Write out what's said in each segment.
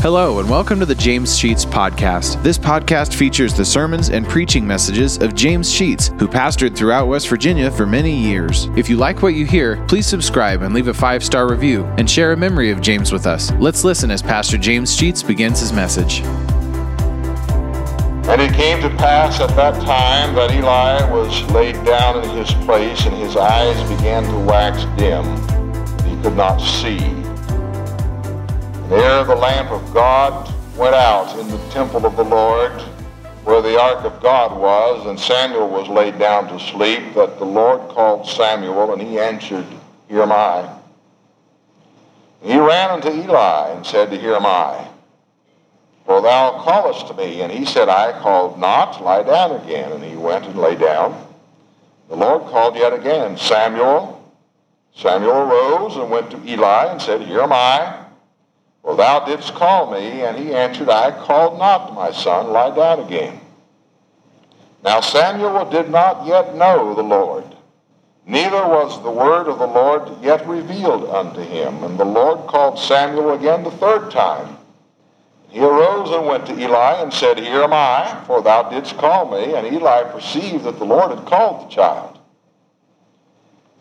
Hello, and welcome to the James Sheets Podcast. This podcast features the sermons and preaching messages of James Sheets, who pastored throughout West Virginia for many years. If you like what you hear, please subscribe and leave a five star review and share a memory of James with us. Let's listen as Pastor James Sheets begins his message. And it came to pass at that time that Eli was laid down in his place, and his eyes began to wax dim. He could not see. There the lamp of God went out in the temple of the Lord, where the ark of God was, and Samuel was laid down to sleep, that the Lord called Samuel, and he answered, Here am I. And he ran unto Eli and said, Here am I. For thou callest to me. And he said, I called not, lie down again. And he went and lay down. The Lord called yet again, Samuel. Samuel arose and went to Eli and said, Here am I. For thou didst call me, and he answered, I called not, my son, lie down again. Now Samuel did not yet know the Lord, neither was the word of the Lord yet revealed unto him. And the Lord called Samuel again the third time. He arose and went to Eli and said, Here am I, for thou didst call me. And Eli perceived that the Lord had called the child.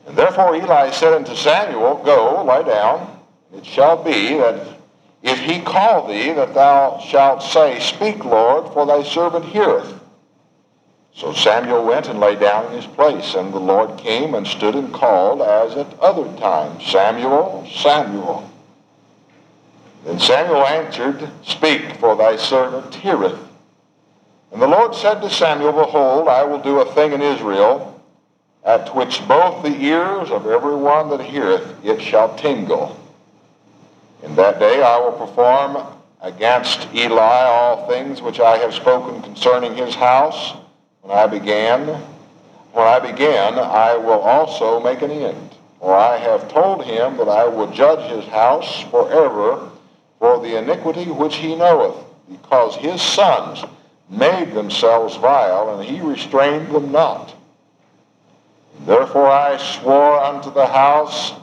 And therefore Eli said unto Samuel, Go, lie down. It shall be that if he call thee, that thou shalt say, Speak, Lord, for thy servant heareth. So Samuel went and lay down in his place, and the Lord came and stood and called, as at other times, Samuel, Samuel. Then Samuel answered, Speak, for thy servant heareth. And the Lord said to Samuel, Behold, I will do a thing in Israel, at which both the ears of every one that heareth it shall tingle. In that day I will perform against Eli all things which I have spoken concerning his house. When I began, when I began, I will also make an end. For I have told him that I will judge his house forever for the iniquity which he knoweth, because his sons made themselves vile, and he restrained them not. Therefore I swore unto the house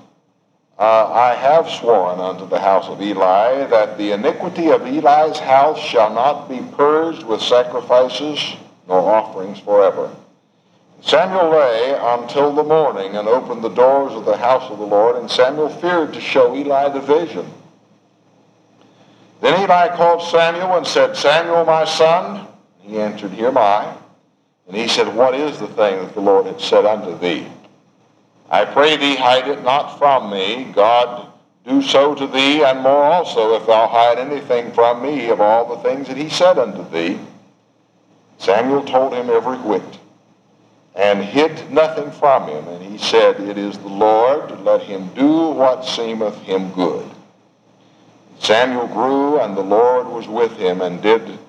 uh, I have sworn unto the house of Eli that the iniquity of Eli's house shall not be purged with sacrifices nor offerings forever. Samuel lay until the morning and opened the doors of the house of the Lord, and Samuel feared to show Eli the vision. Then Eli called Samuel and said, Samuel, my son. He answered, Here am I. And he said, What is the thing that the Lord had said unto thee? I pray thee, hide it not from me. God do so to thee, and more also, if thou hide anything from me of all the things that he said unto thee. Samuel told him every whit, and hid nothing from him. And he said, It is the Lord, let him do what seemeth him good. Samuel grew, and the Lord was with him, and did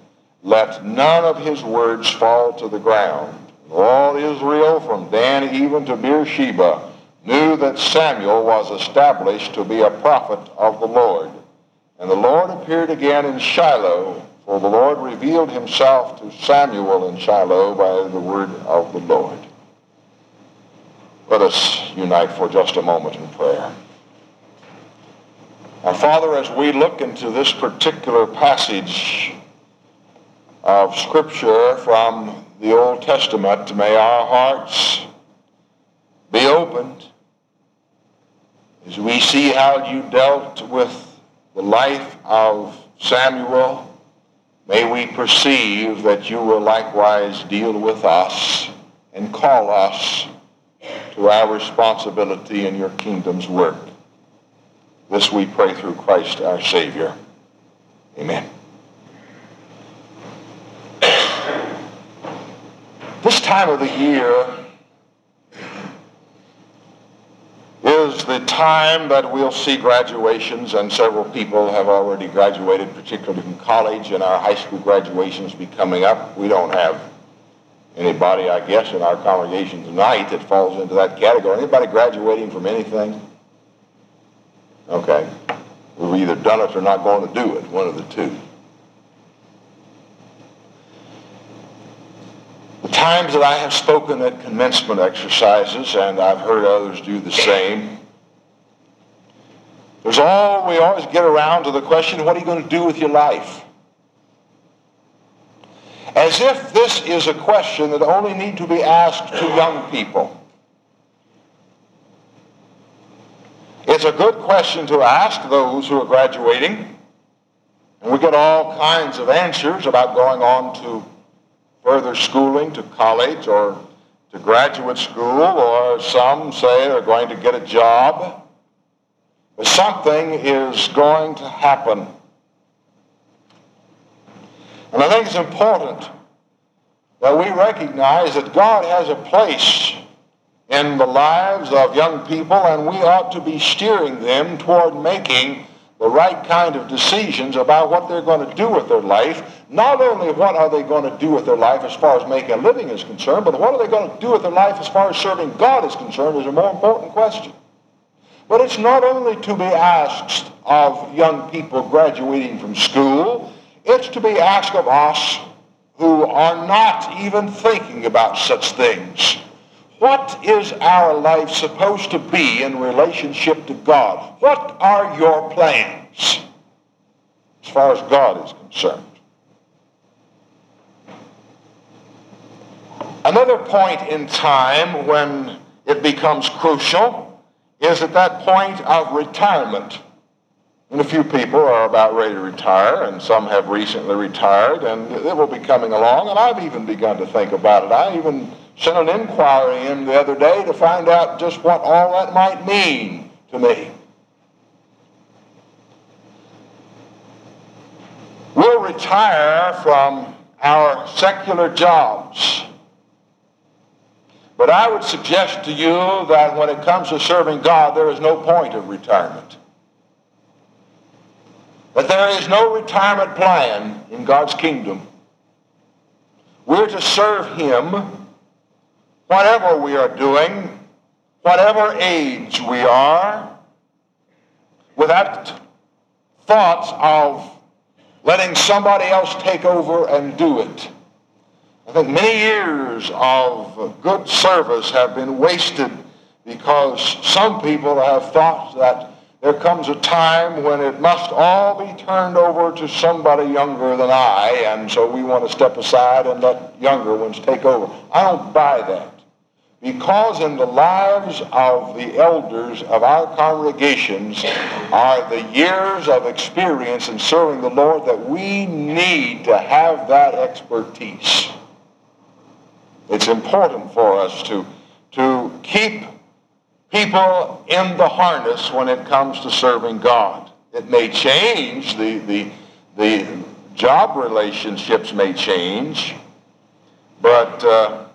let none of his words fall to the ground. All Israel, from Dan even to Beersheba, knew that Samuel was established to be a prophet of the Lord. And the Lord appeared again in Shiloh, for the Lord revealed himself to Samuel in Shiloh by the word of the Lord. Let us unite for just a moment in prayer. Our Father, as we look into this particular passage of Scripture from the Old Testament, may our hearts be opened as we see how you dealt with the life of Samuel, may we perceive that you will likewise deal with us and call us to our responsibility in your kingdom's work. This we pray through Christ our Savior. Amen. This time of the year is the time that we'll see graduations, and several people have already graduated, particularly from college, and our high school graduations be coming up. We don't have anybody, I guess, in our congregation tonight that falls into that category. Anybody graduating from anything? Okay. We've either done it or not going to do it, one of the two. Times that I have spoken at commencement exercises, and I've heard others do the same, There's all we always get around to the question, what are you going to do with your life? As if this is a question that only need to be asked to young people. It's a good question to ask those who are graduating. And we get all kinds of answers about going on to further schooling, to college or to graduate school, or some say they're going to get a job. But something is going to happen. And I think it's important that we recognize that God has a place in the lives of young people, and we ought to be steering them toward making the right kind of decisions about what they're going to do with their life. Not only what are they going to do with their life as far as making a living is concerned, but what are they going to do with their life as far as serving God is concerned is a more important question. But it's not only to be asked of young people graduating from school, it's to be asked of us who are not even thinking about such things. What is our life supposed to be in relationship to God? What are your plans as far as God is concerned? Another point in time when it becomes crucial is at that point of retirement. And a few people are about ready to retire, and some have recently retired, and it will be coming along, and I've even begun to think about it. I even sent an inquiry in the other day to find out just what all that might mean to me. We'll retire from our secular jobs. But I would suggest to you that when it comes to serving God, there is no point of retirement. That there is no retirement plan in God's kingdom. We're to serve Him whatever we are doing, whatever age we are, without thoughts of letting somebody else take over and do it. I think many years of good service have been wasted because some people have thought that there comes a time when it must all be turned over to somebody younger than I, and so we want to step aside and let younger ones take over. I don't buy that. Because in the lives of the elders of our congregations are the years of experience in serving the Lord that we need to have that expertise. It's important for us to, to keep people in the harness when it comes to serving God. It may change, the, the, the job relationships may change, but uh,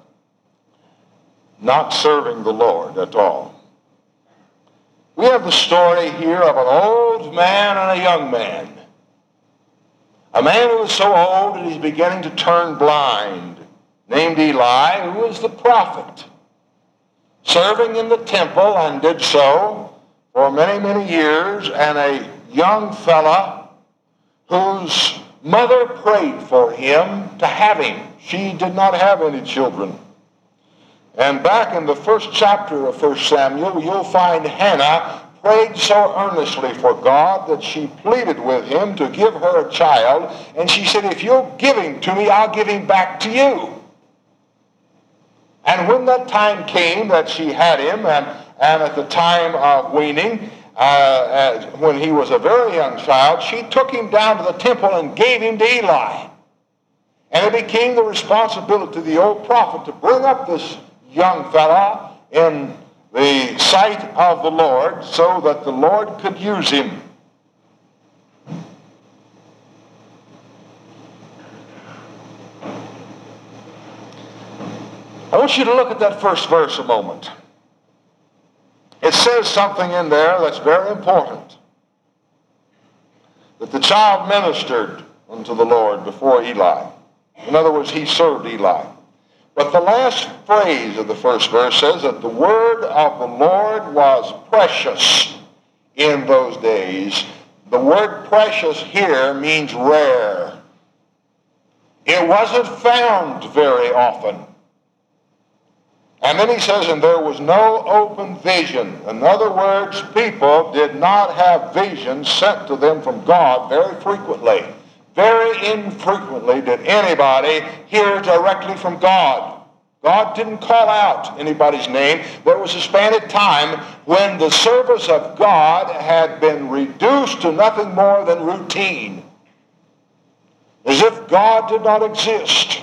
not serving the Lord at all. We have the story here of an old man and a young man. A man who is so old that he's beginning to turn blind, named Eli, who was the prophet, serving in the temple and did so for many, many years, and a young fella whose mother prayed for him to have him. She did not have any children. And back in the first chapter of 1 Samuel, you'll find Hannah prayed so earnestly for God that she pleaded with him to give her a child. And she said, if you'll give him to me, I'll give him back to you. And when that time came that she had him, and, and at the time of weaning, uh, when he was a very young child, she took him down to the temple and gave him to Eli. And it became the responsibility of the old prophet to bring up this young fella in the sight of the Lord so that the Lord could use him. I want you to look at that first verse a moment. It says something in there that's very important. That the child ministered unto the Lord before Eli. In other words, he served Eli. But the last phrase of the first verse says that the word of the Lord was precious in those days. The word precious here means rare. It wasn't found very often. And then he says, and there was no open vision. In other words, people did not have visions sent to them from God very frequently. Very infrequently did anybody hear directly from God. God didn't call out anybody's name. There was a span of time when the service of God had been reduced to nothing more than routine, as if God did not exist.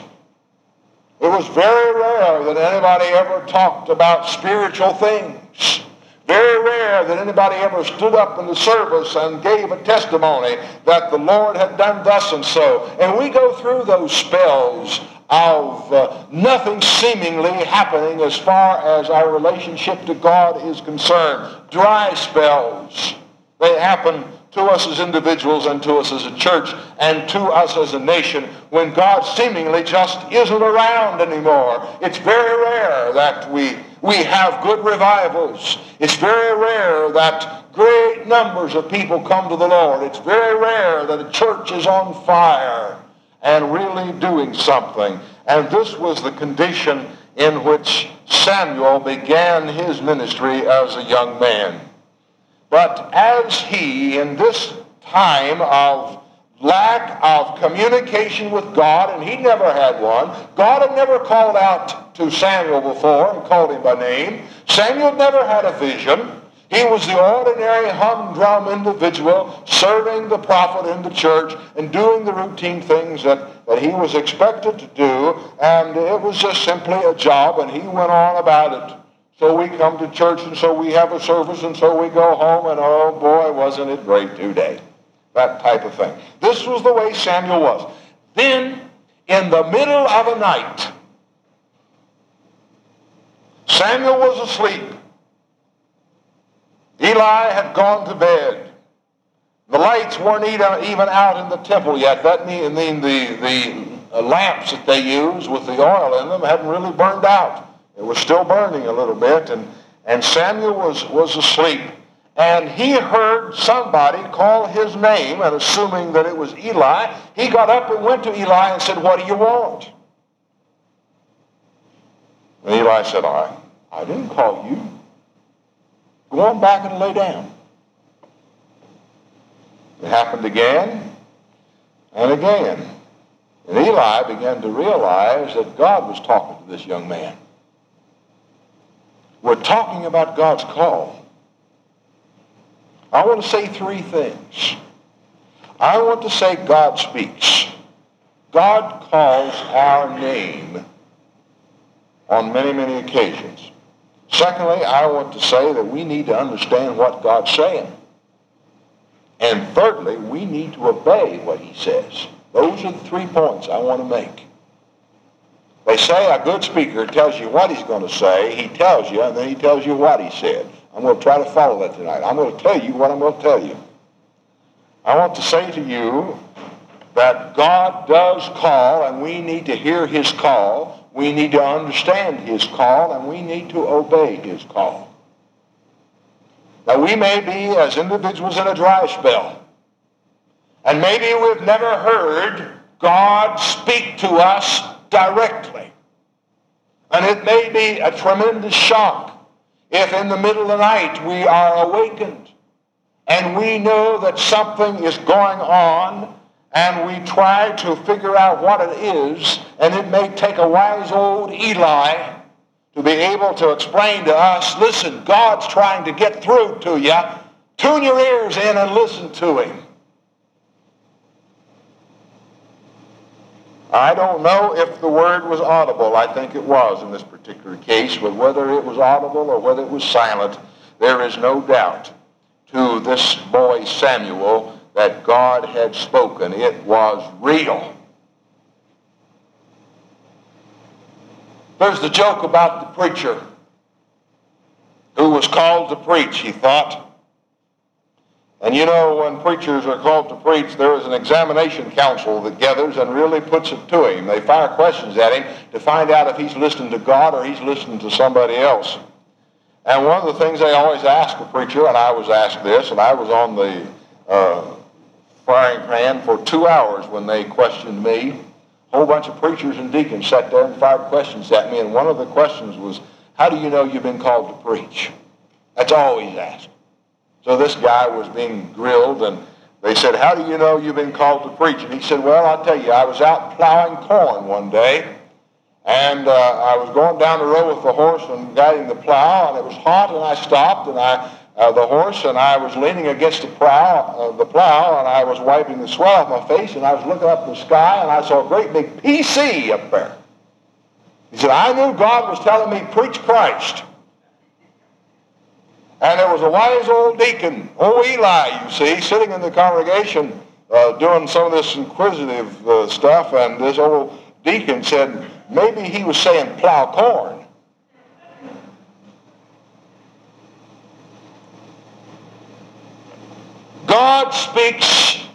It was very rare that anybody ever talked about spiritual things. Rare that anybody ever stood up in the service and gave a testimony that the Lord had done thus and so. And we go through those spells of uh, nothing seemingly happening as far as our relationship to God is concerned. Dry spells. They happen to us as individuals and to us as a church and to us as a nation when God seemingly just isn't around anymore. It's very rare that we, we have good revivals. It's very rare that great numbers of people come to the Lord. It's very rare that a church is on fire and really doing something. And this was the condition in which Samuel began his ministry as a young man. But as he, in this time of lack of communication with God, and he never had one, God had never called out to Samuel before and called him by name. Samuel never had a vision. He was the ordinary humdrum individual serving the prophet in the church and doing the routine things that, that he was expected to do, and it was just simply a job, and he went on about it. So we come to church, and so we have a service, and so we go home, and oh boy, wasn't it great today. That type of thing. This was the way Samuel was. Then, in the middle of a night, Samuel was asleep. Eli had gone to bed. The lights weren't even out in the temple yet. That means the, the uh, lamps that they use with the oil in them hadn't really burned out. It was still burning a little bit, and, and Samuel was, was asleep. And he heard somebody call his name, and assuming that it was Eli, he got up and went to Eli and said, What do you want? And Eli said, I, I didn't call you. Go on back and lay down. It happened again and again. And Eli began to realize that God was talking to this young man. We're talking about God's call. I want to say three things. I want to say God speaks. God calls our name on many, many occasions. Secondly, I want to say that we need to understand what God's saying. And thirdly, we need to obey what he says. Those are the three points I want to make. They say a good speaker tells you what he's going to say, he tells you, and then he tells you what he said. I'm going to try to follow that tonight. I'm going to tell you what I'm going to tell you. I want to say to you that God does call, and we need to hear his call. We need to understand his call, and we need to obey his call. Now, we may be, as individuals, in a dry spell. And maybe we've never heard God speak to us directly. And it may be a tremendous shock if in the middle of the night we are awakened and we know that something is going on and we try to figure out what it is, and it may take a wise old Eli to be able to explain to us, listen, God's trying to get through to you. Tune your ears in and listen to him. I don't know if the word was audible. I think it was in this particular case, but whether it was audible or whether it was silent, there is no doubt to this boy Samuel that God had spoken. It was real. There's the joke about the preacher who was called to preach, he thought. And you know, when preachers are called to preach, there is an examination council that gathers and really puts it to him. They fire questions at him to find out if he's listening to God or he's listening to somebody else. And one of the things they always ask a preacher, and I was asked this, and I was on the uh, firing pan for two hours when they questioned me. A whole bunch of preachers and deacons sat there and fired questions at me, and one of the questions was, How do you know you've been called to preach? That's always asked. So this guy was being grilled, and they said, How do you know you've been called to preach? And he said, Well, I'll tell you, I was out plowing corn one day, and uh, I was going down the road with the horse and guiding the plow, and it was hot, and I stopped, and I uh, the horse, and I was leaning against the plow, uh, the plow, and I was wiping the sweat off my face, and I was looking up the sky, and I saw a great big PC up there. He said, I knew God was telling me, preach Christ. And there was a wise old deacon, old Eli, you see, sitting in the congregation uh, doing some of this inquisitive uh, stuff, and this old deacon said, maybe he was saying plow corn. God speaks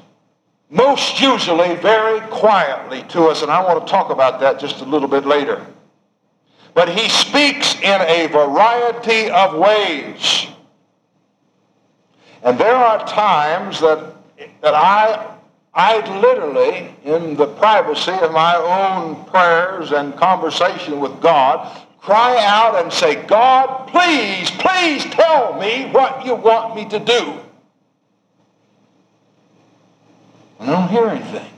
most usually very quietly to us, and I want to talk about that just a little bit later. But he speaks in a variety of ways. And there are times that, that I, I literally, in the privacy of my own prayers and conversation with God, cry out and say, God, please, please tell me what you want me to do. I don't hear anything.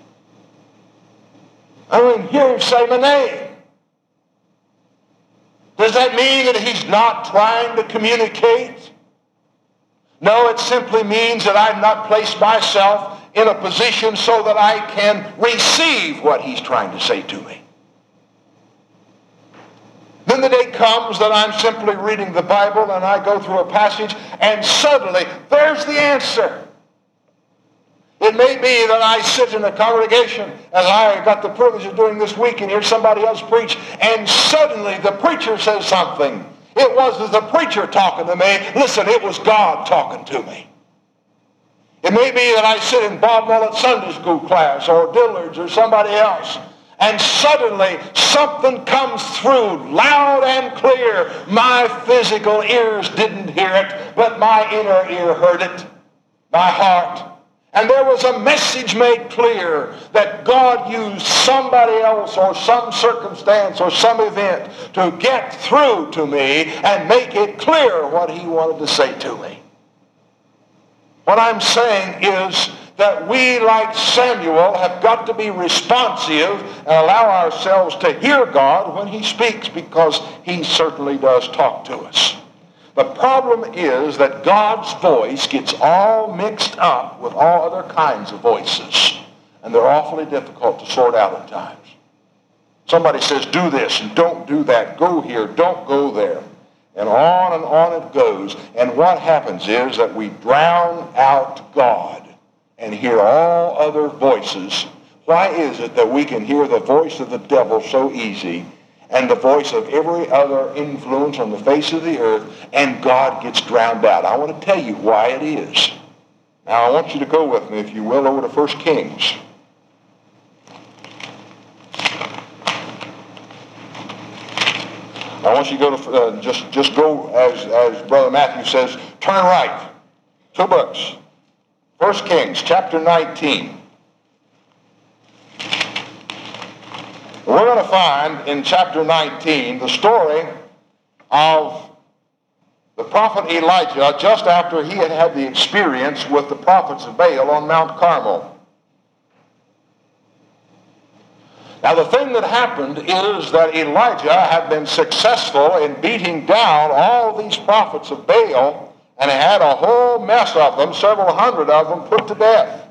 I don't hear him say my name. Does that mean that he's not trying to communicate? No, it simply means that I've not placed myself in a position so that I can receive what he's trying to say to me. Then the day comes that I'm simply reading the Bible and I go through a passage and suddenly there's the answer. It may be that I sit in a congregation as I got the privilege of doing this week and hear somebody else preach and suddenly the preacher says something. It wasn't the preacher talking to me. Listen, it was God talking to me. It may be that I sit in Bob Mullet Sunday school class or Dillard's or somebody else and suddenly something comes through loud and clear. My physical ears didn't hear it, but my inner ear heard it. My heart and there was a message made clear that God used somebody else or some circumstance or some event to get through to me and make it clear what he wanted to say to me. What I'm saying is that we, like Samuel, have got to be responsive and allow ourselves to hear God when he speaks because he certainly does talk to us. The problem is that God's voice gets all mixed up with all other kinds of voices. And they're awfully difficult to sort out at times. Somebody says, do this and don't do that. Go here, don't go there. And on and on it goes. And what happens is that we drown out God and hear all other voices. Why is it that we can hear the voice of the devil so easy and the voice of every other influence on the face of the earth, and God gets drowned out. I want to tell you why it is. Now, I want you to go with me, if you will, over to 1 Kings. I want you to go to, uh, just, just go, as, as Brother Matthew says, turn right. Two books. 1 Kings, chapter 19. We're going to find in chapter 19 the story of the prophet Elijah just after he had had the experience with the prophets of Baal on Mount Carmel. Now, the thing that happened is that Elijah had been successful in beating down all these prophets of Baal and had a whole mess of them, several hundred of them, put to death.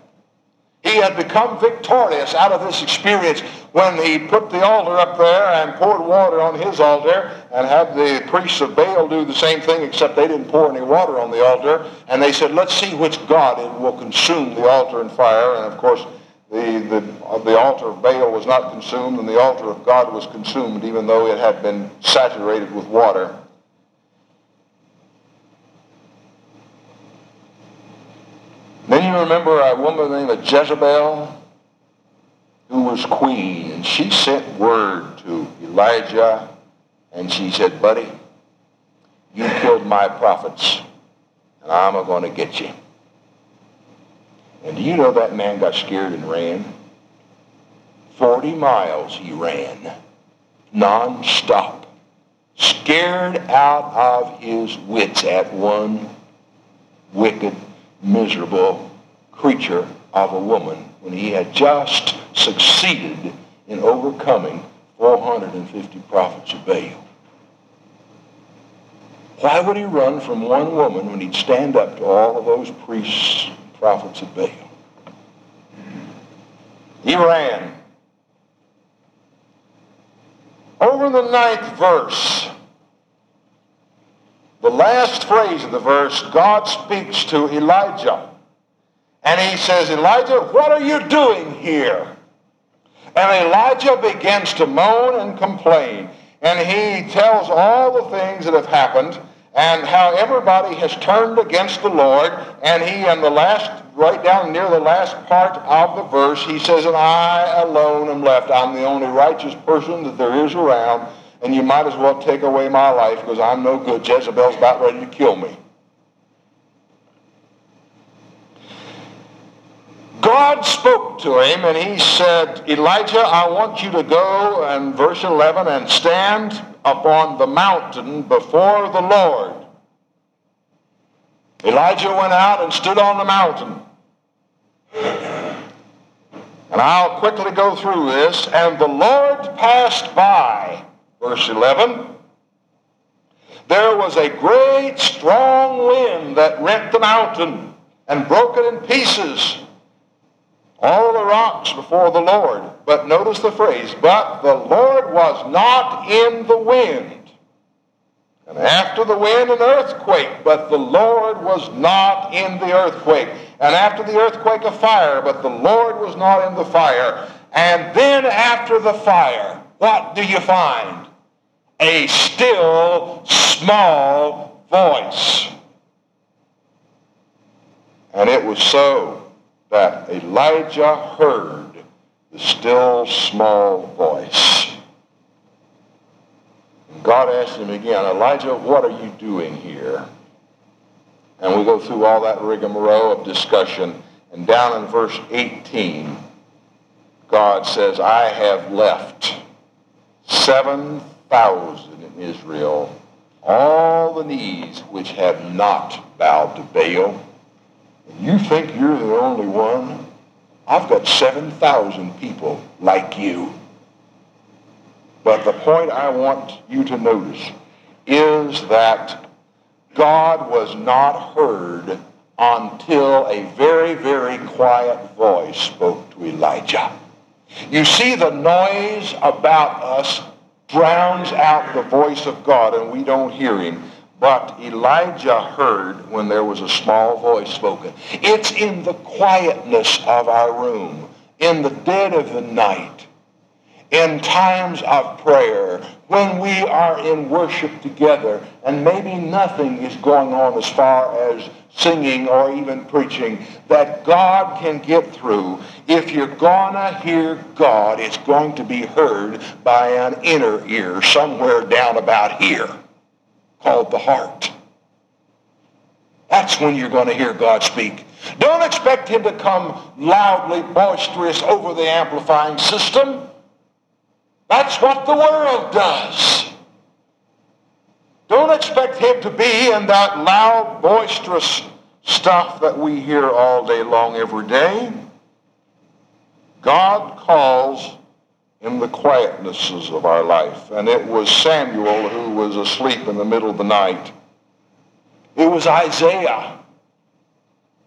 He had become victorious out of this experience when he put the altar up there and poured water on his altar and had the priests of Baal do the same thing, except they didn't pour any water on the altar. And they said, let's see which God will consume the altar in fire. And of course, the, the, uh, the altar of Baal was not consumed, and the altar of God was consumed, even though it had been saturated with water. Then you remember a woman named Jezebel who was queen, and she sent word to Elijah, and she said, buddy, you killed my prophets, and I'm going to get you. And do you know that man got scared and ran? 40 miles he ran, non-stop. scared out of his wits at one wicked, miserable creature of a woman when he had just succeeded in overcoming 450 prophets of Baal. Why would he run from one woman when he'd stand up to all of those priests and prophets of Baal? He ran. Over the ninth verse, the last phrase of the verse, God speaks to Elijah. And he says, Elijah, what are you doing here? And Elijah begins to moan and complain. And he tells all the things that have happened and how everybody has turned against the Lord. And he, in the last, right down near the last part of the verse, he says, And I alone am left. I'm the only righteous person that there is around. And you might as well take away my life because I'm no good. Jezebel's about ready to kill me. God spoke to him and he said, Elijah, I want you to go, and verse 11, and stand upon the mountain before the Lord. Elijah went out and stood on the mountain. And I'll quickly go through this. And the Lord passed by, verse 11. There was a great strong wind that rent the mountain and broke it in pieces all the rocks before the Lord. But notice the phrase, but the Lord was not in the wind. And after the wind, an earthquake, but the Lord was not in the earthquake. And after the earthquake, a fire, but the Lord was not in the fire. And then after the fire, what do you find? A still small voice. And it was so that Elijah heard the still small voice. God asked him again, Elijah, what are you doing here? And we go through all that rigmarole of discussion. And down in verse 18, God says, I have left 7,000 in Israel, all the knees which have not bowed to Baal you think you're the only one? I've got 7,000 people like you. But the point I want you to notice is that God was not heard until a very, very quiet voice spoke to Elijah. You see, the noise about us drowns out the voice of God and we don't hear him. But Elijah heard when there was a small voice spoken. It's in the quietness of our room, in the dead of the night, in times of prayer, when we are in worship together, and maybe nothing is going on as far as singing or even preaching, that God can get through. If you're going to hear God, it's going to be heard by an inner ear somewhere down about here called the heart. That's when you're going to hear God speak. Don't expect him to come loudly boisterous over the amplifying system. That's what the world does. Don't expect him to be in that loud, boisterous stuff that we hear all day long every day. God calls in the quietnesses of our life. And it was Samuel who was asleep in the middle of the night. It was Isaiah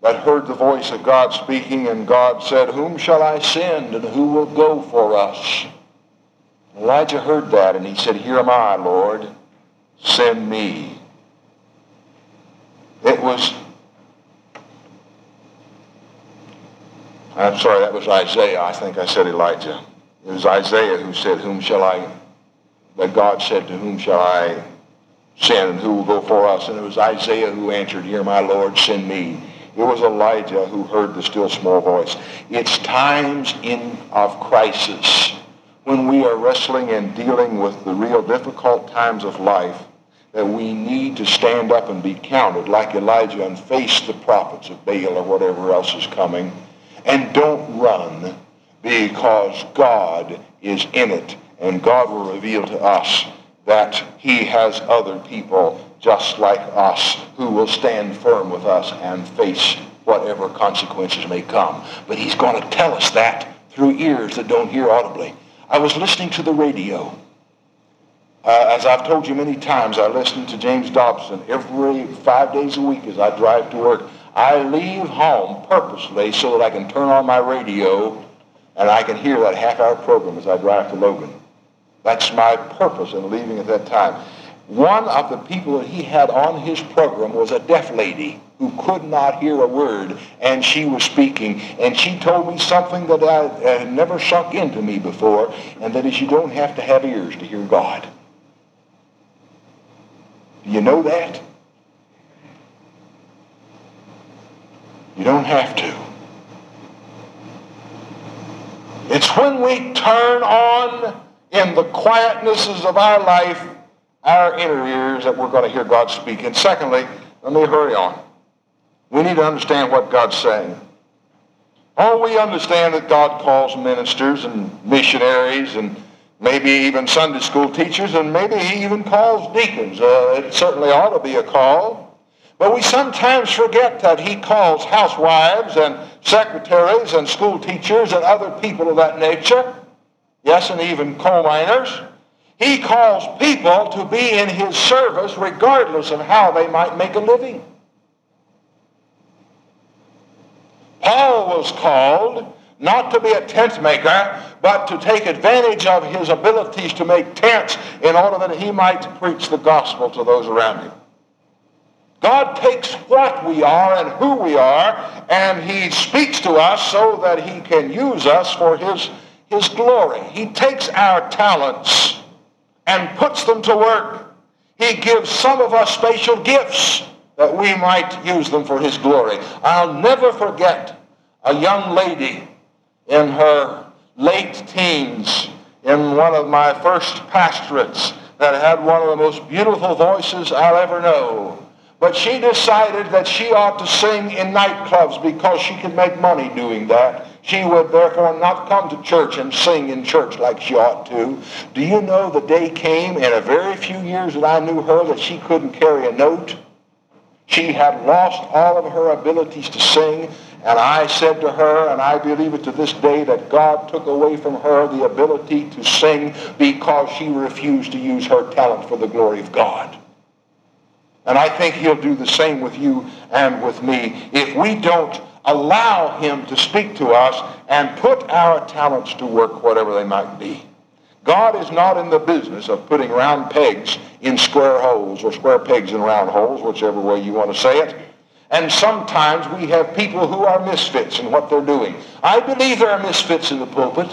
that heard the voice of God speaking, and God said, Whom shall I send, and who will go for us? Elijah heard that, and he said, Here am I, Lord. Send me. It was, I'm sorry, that was Isaiah. I think I said Elijah. It was Isaiah who said, Whom shall I, that God said, To whom shall I send and who will go for us? And it was Isaiah who answered, Here, my Lord, send me. It was Elijah who heard the still small voice. It's times in of crisis when we are wrestling and dealing with the real difficult times of life that we need to stand up and be counted like Elijah and face the prophets of Baal or whatever else is coming. And don't run because God is in it and God will reveal to us that he has other people just like us who will stand firm with us and face whatever consequences may come. But he's going to tell us that through ears that don't hear audibly. I was listening to the radio. Uh, as I've told you many times, I listen to James Dobson every five days a week as I drive to work. I leave home purposely so that I can turn on my radio and I can hear that half-hour program as I drive to Logan. That's my purpose in leaving at that time. One of the people that he had on his program was a deaf lady who could not hear a word, and she was speaking. And she told me something that I, had never sunk into me before, and that is you don't have to have ears to hear God. Do you know that? You don't have to. It's when we turn on in the quietnesses of our life our inner ears that we're going to hear God speak. And secondly, let me hurry on. We need to understand what God's saying. Oh, we understand that God calls ministers and missionaries and maybe even Sunday school teachers, and maybe he even calls deacons. Uh, it certainly ought to be a call. But we sometimes forget that he calls housewives and secretaries and school teachers and other people of that nature. Yes, and even coal miners. He calls people to be in his service regardless of how they might make a living. Paul was called not to be a tent maker, but to take advantage of his abilities to make tents in order that he might preach the gospel to those around him. God takes what we are and who we are, and he speaks to us so that he can use us for his, his glory. He takes our talents and puts them to work. He gives some of us special gifts that we might use them for his glory. I'll never forget a young lady in her late teens in one of my first pastorates that had one of the most beautiful voices I'll ever know. But she decided that she ought to sing in nightclubs because she could make money doing that. She would therefore not come to church and sing in church like she ought to. Do you know the day came in a very few years that I knew her that she couldn't carry a note? She had lost all of her abilities to sing. And I said to her, and I believe it to this day, that God took away from her the ability to sing because she refused to use her talent for the glory of God. And I think he'll do the same with you and with me if we don't allow him to speak to us and put our talents to work, whatever they might be. God is not in the business of putting round pegs in square holes or square pegs in round holes, whichever way you want to say it. And sometimes we have people who are misfits in what they're doing. I believe there are misfits in the pulpit.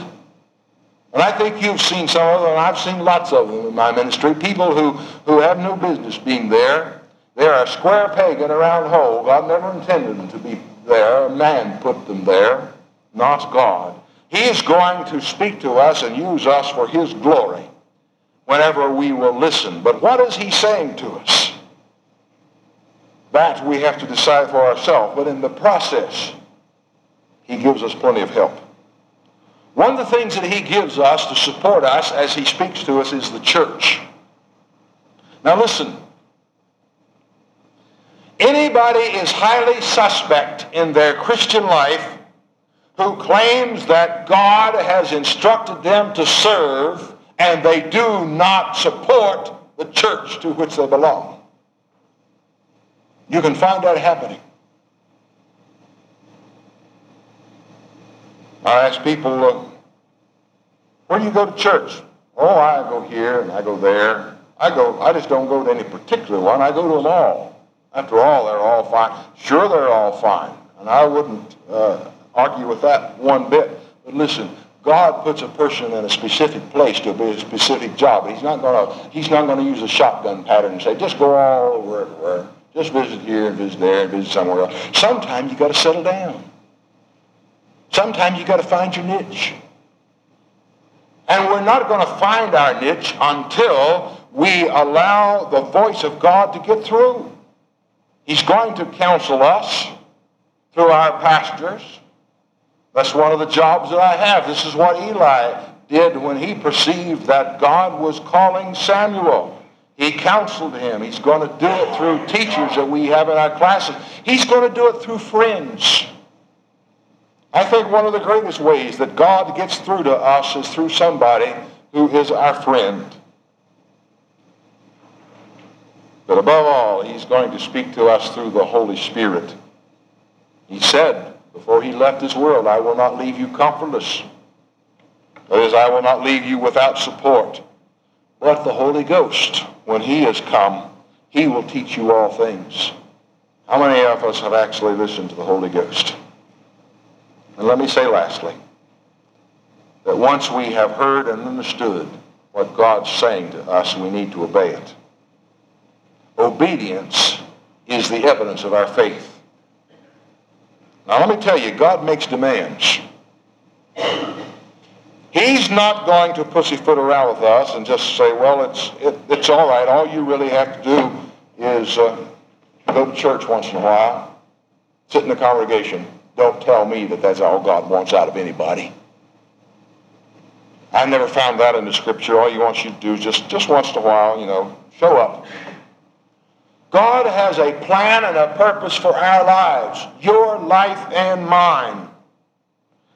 And I think you've seen some of them, and I've seen lots of them in my ministry. People who, who have no business being there. They're a square peg in a round hole. God never intended them to be there. A man put them there, not God. He's going to speak to us and use us for his glory whenever we will listen. But what is he saying to us? That we have to decide for ourselves. But in the process, he gives us plenty of help. One of the things that he gives us to support us as he speaks to us is the church. Now listen, Anybody is highly suspect in their Christian life who claims that God has instructed them to serve and they do not support the church to which they belong. You can find that happening. I ask people, uh, where do you go to church? Oh, I go here and I go there. I go. I just don't go to any particular one. I go to them all. After all, they're all fine. Sure, they're all fine. And I wouldn't uh, argue with that one bit. But listen, God puts a person in a specific place to be a specific job. He's not going to he's not going to use a shotgun pattern and say, just go all over everywhere. Just visit here and visit there and visit somewhere else. Sometimes you've got to settle down. Sometimes you've got to find your niche. And we're not going to find our niche until we allow the voice of God to get through. He's going to counsel us through our pastors. That's one of the jobs that I have. This is what Eli did when he perceived that God was calling Samuel. He counseled him. He's going to do it through teachers that we have in our classes. He's going to do it through friends. I think one of the greatest ways that God gets through to us is through somebody who is our friend. But above all, he's going to speak to us through the Holy Spirit. He said before he left this world, I will not leave you comfortless. That is, I will not leave you without support. But the Holy Ghost, when he has come, he will teach you all things. How many of us have actually listened to the Holy Ghost? And let me say lastly, that once we have heard and understood what God's saying to us, we need to obey it. Obedience is the evidence of our faith. Now let me tell you, God makes demands. He's not going to pussyfoot around with us and just say, well, it's, it, it's all right. All you really have to do is uh, go to church once in a while, sit in the congregation. Don't tell me that that's all God wants out of anybody. I never found that in the scripture. All he wants you to do is just, just once in a while, you know, show up. God has a plan and a purpose for our lives, your life and mine.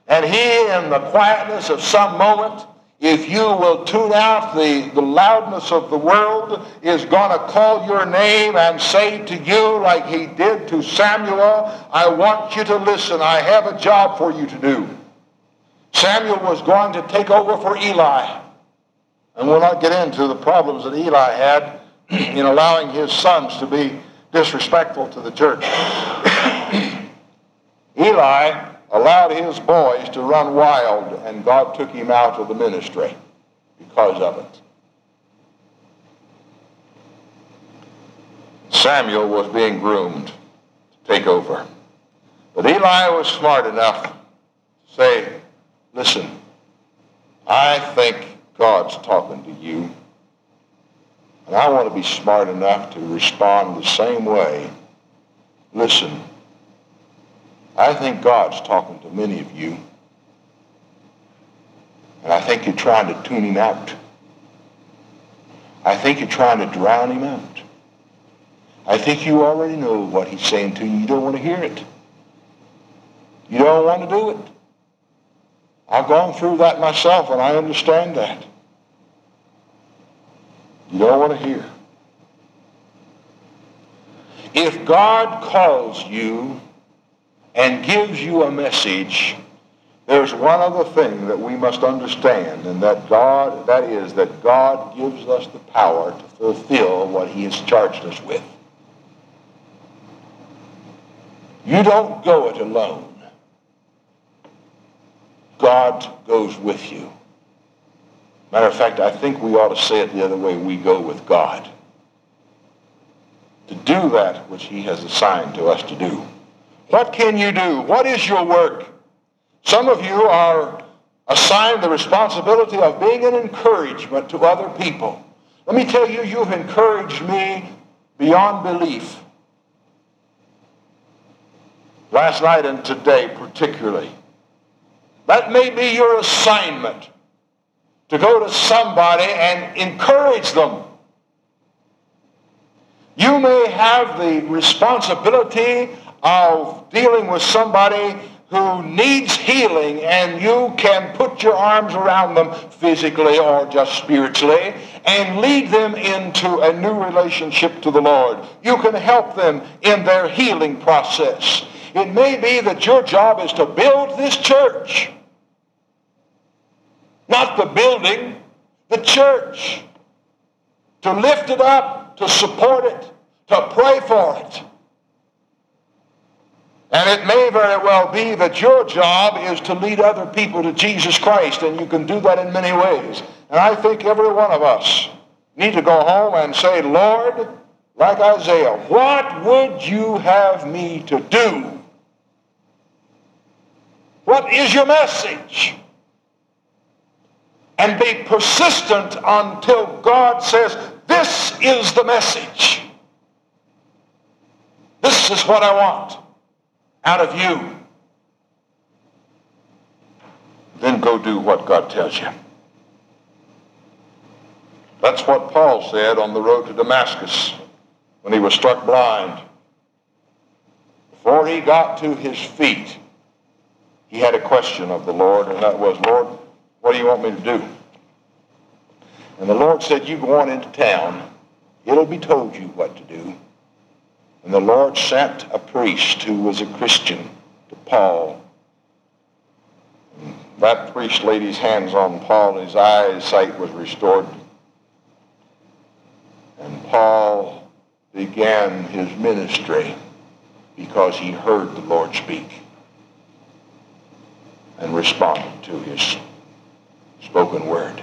And he, in the quietness of some moment, if you will tune out the, the loudness of the world, is going to call your name and say to you, like he did to Samuel, I want you to listen. I have a job for you to do. Samuel was going to take over for Eli. And we'll not get into the problems that Eli had in allowing his sons to be disrespectful to the church. Eli allowed his boys to run wild, and God took him out of the ministry because of it. Samuel was being groomed to take over. But Eli was smart enough to say, listen, I think God's talking to you. And I want to be smart enough to respond the same way. Listen, I think God's talking to many of you. And I think you're trying to tune him out. I think you're trying to drown him out. I think you already know what he's saying to you. You don't want to hear it. You don't want to do it. I've gone through that myself and I understand that. You don't want to hear. If God calls you and gives you a message, there's one other thing that we must understand, and that God, that is that God gives us the power to fulfill what he has charged us with. You don't go it alone. God goes with you. Matter of fact, I think we ought to say it the other way. We go with God. To do that which he has assigned to us to do. What can you do? What is your work? Some of you are assigned the responsibility of being an encouragement to other people. Let me tell you, you've encouraged me beyond belief. Last night and today, particularly. That may be your assignment to go to somebody and encourage them. You may have the responsibility of dealing with somebody who needs healing and you can put your arms around them physically or just spiritually and lead them into a new relationship to the Lord. You can help them in their healing process. It may be that your job is to build this church. Not the building, the church. To lift it up, to support it, to pray for it. And it may very well be that your job is to lead other people to Jesus Christ, and you can do that in many ways. And I think every one of us need to go home and say, Lord, like Isaiah, what would you have me to do? What is your message? And be persistent until God says, this is the message. This is what I want out of you, then go do what God tells you. That's what Paul said on the road to Damascus when he was struck blind. Before he got to his feet, he had a question of the Lord, and that was, Lord, what do you want me to do? And the Lord said, You go on into town. It'll be told you what to do. And the Lord sent a priest who was a Christian to Paul. And that priest laid his hands on Paul, and his eyesight was restored. And Paul began his ministry because he heard the Lord speak and responded to his spoken word.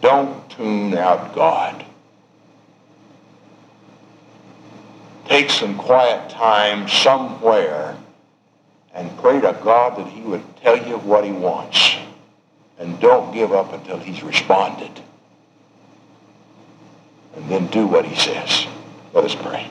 Don't tune out God. Take some quiet time somewhere and pray to God that he would tell you what he wants. And don't give up until he's responded. And then do what he says. Let us pray.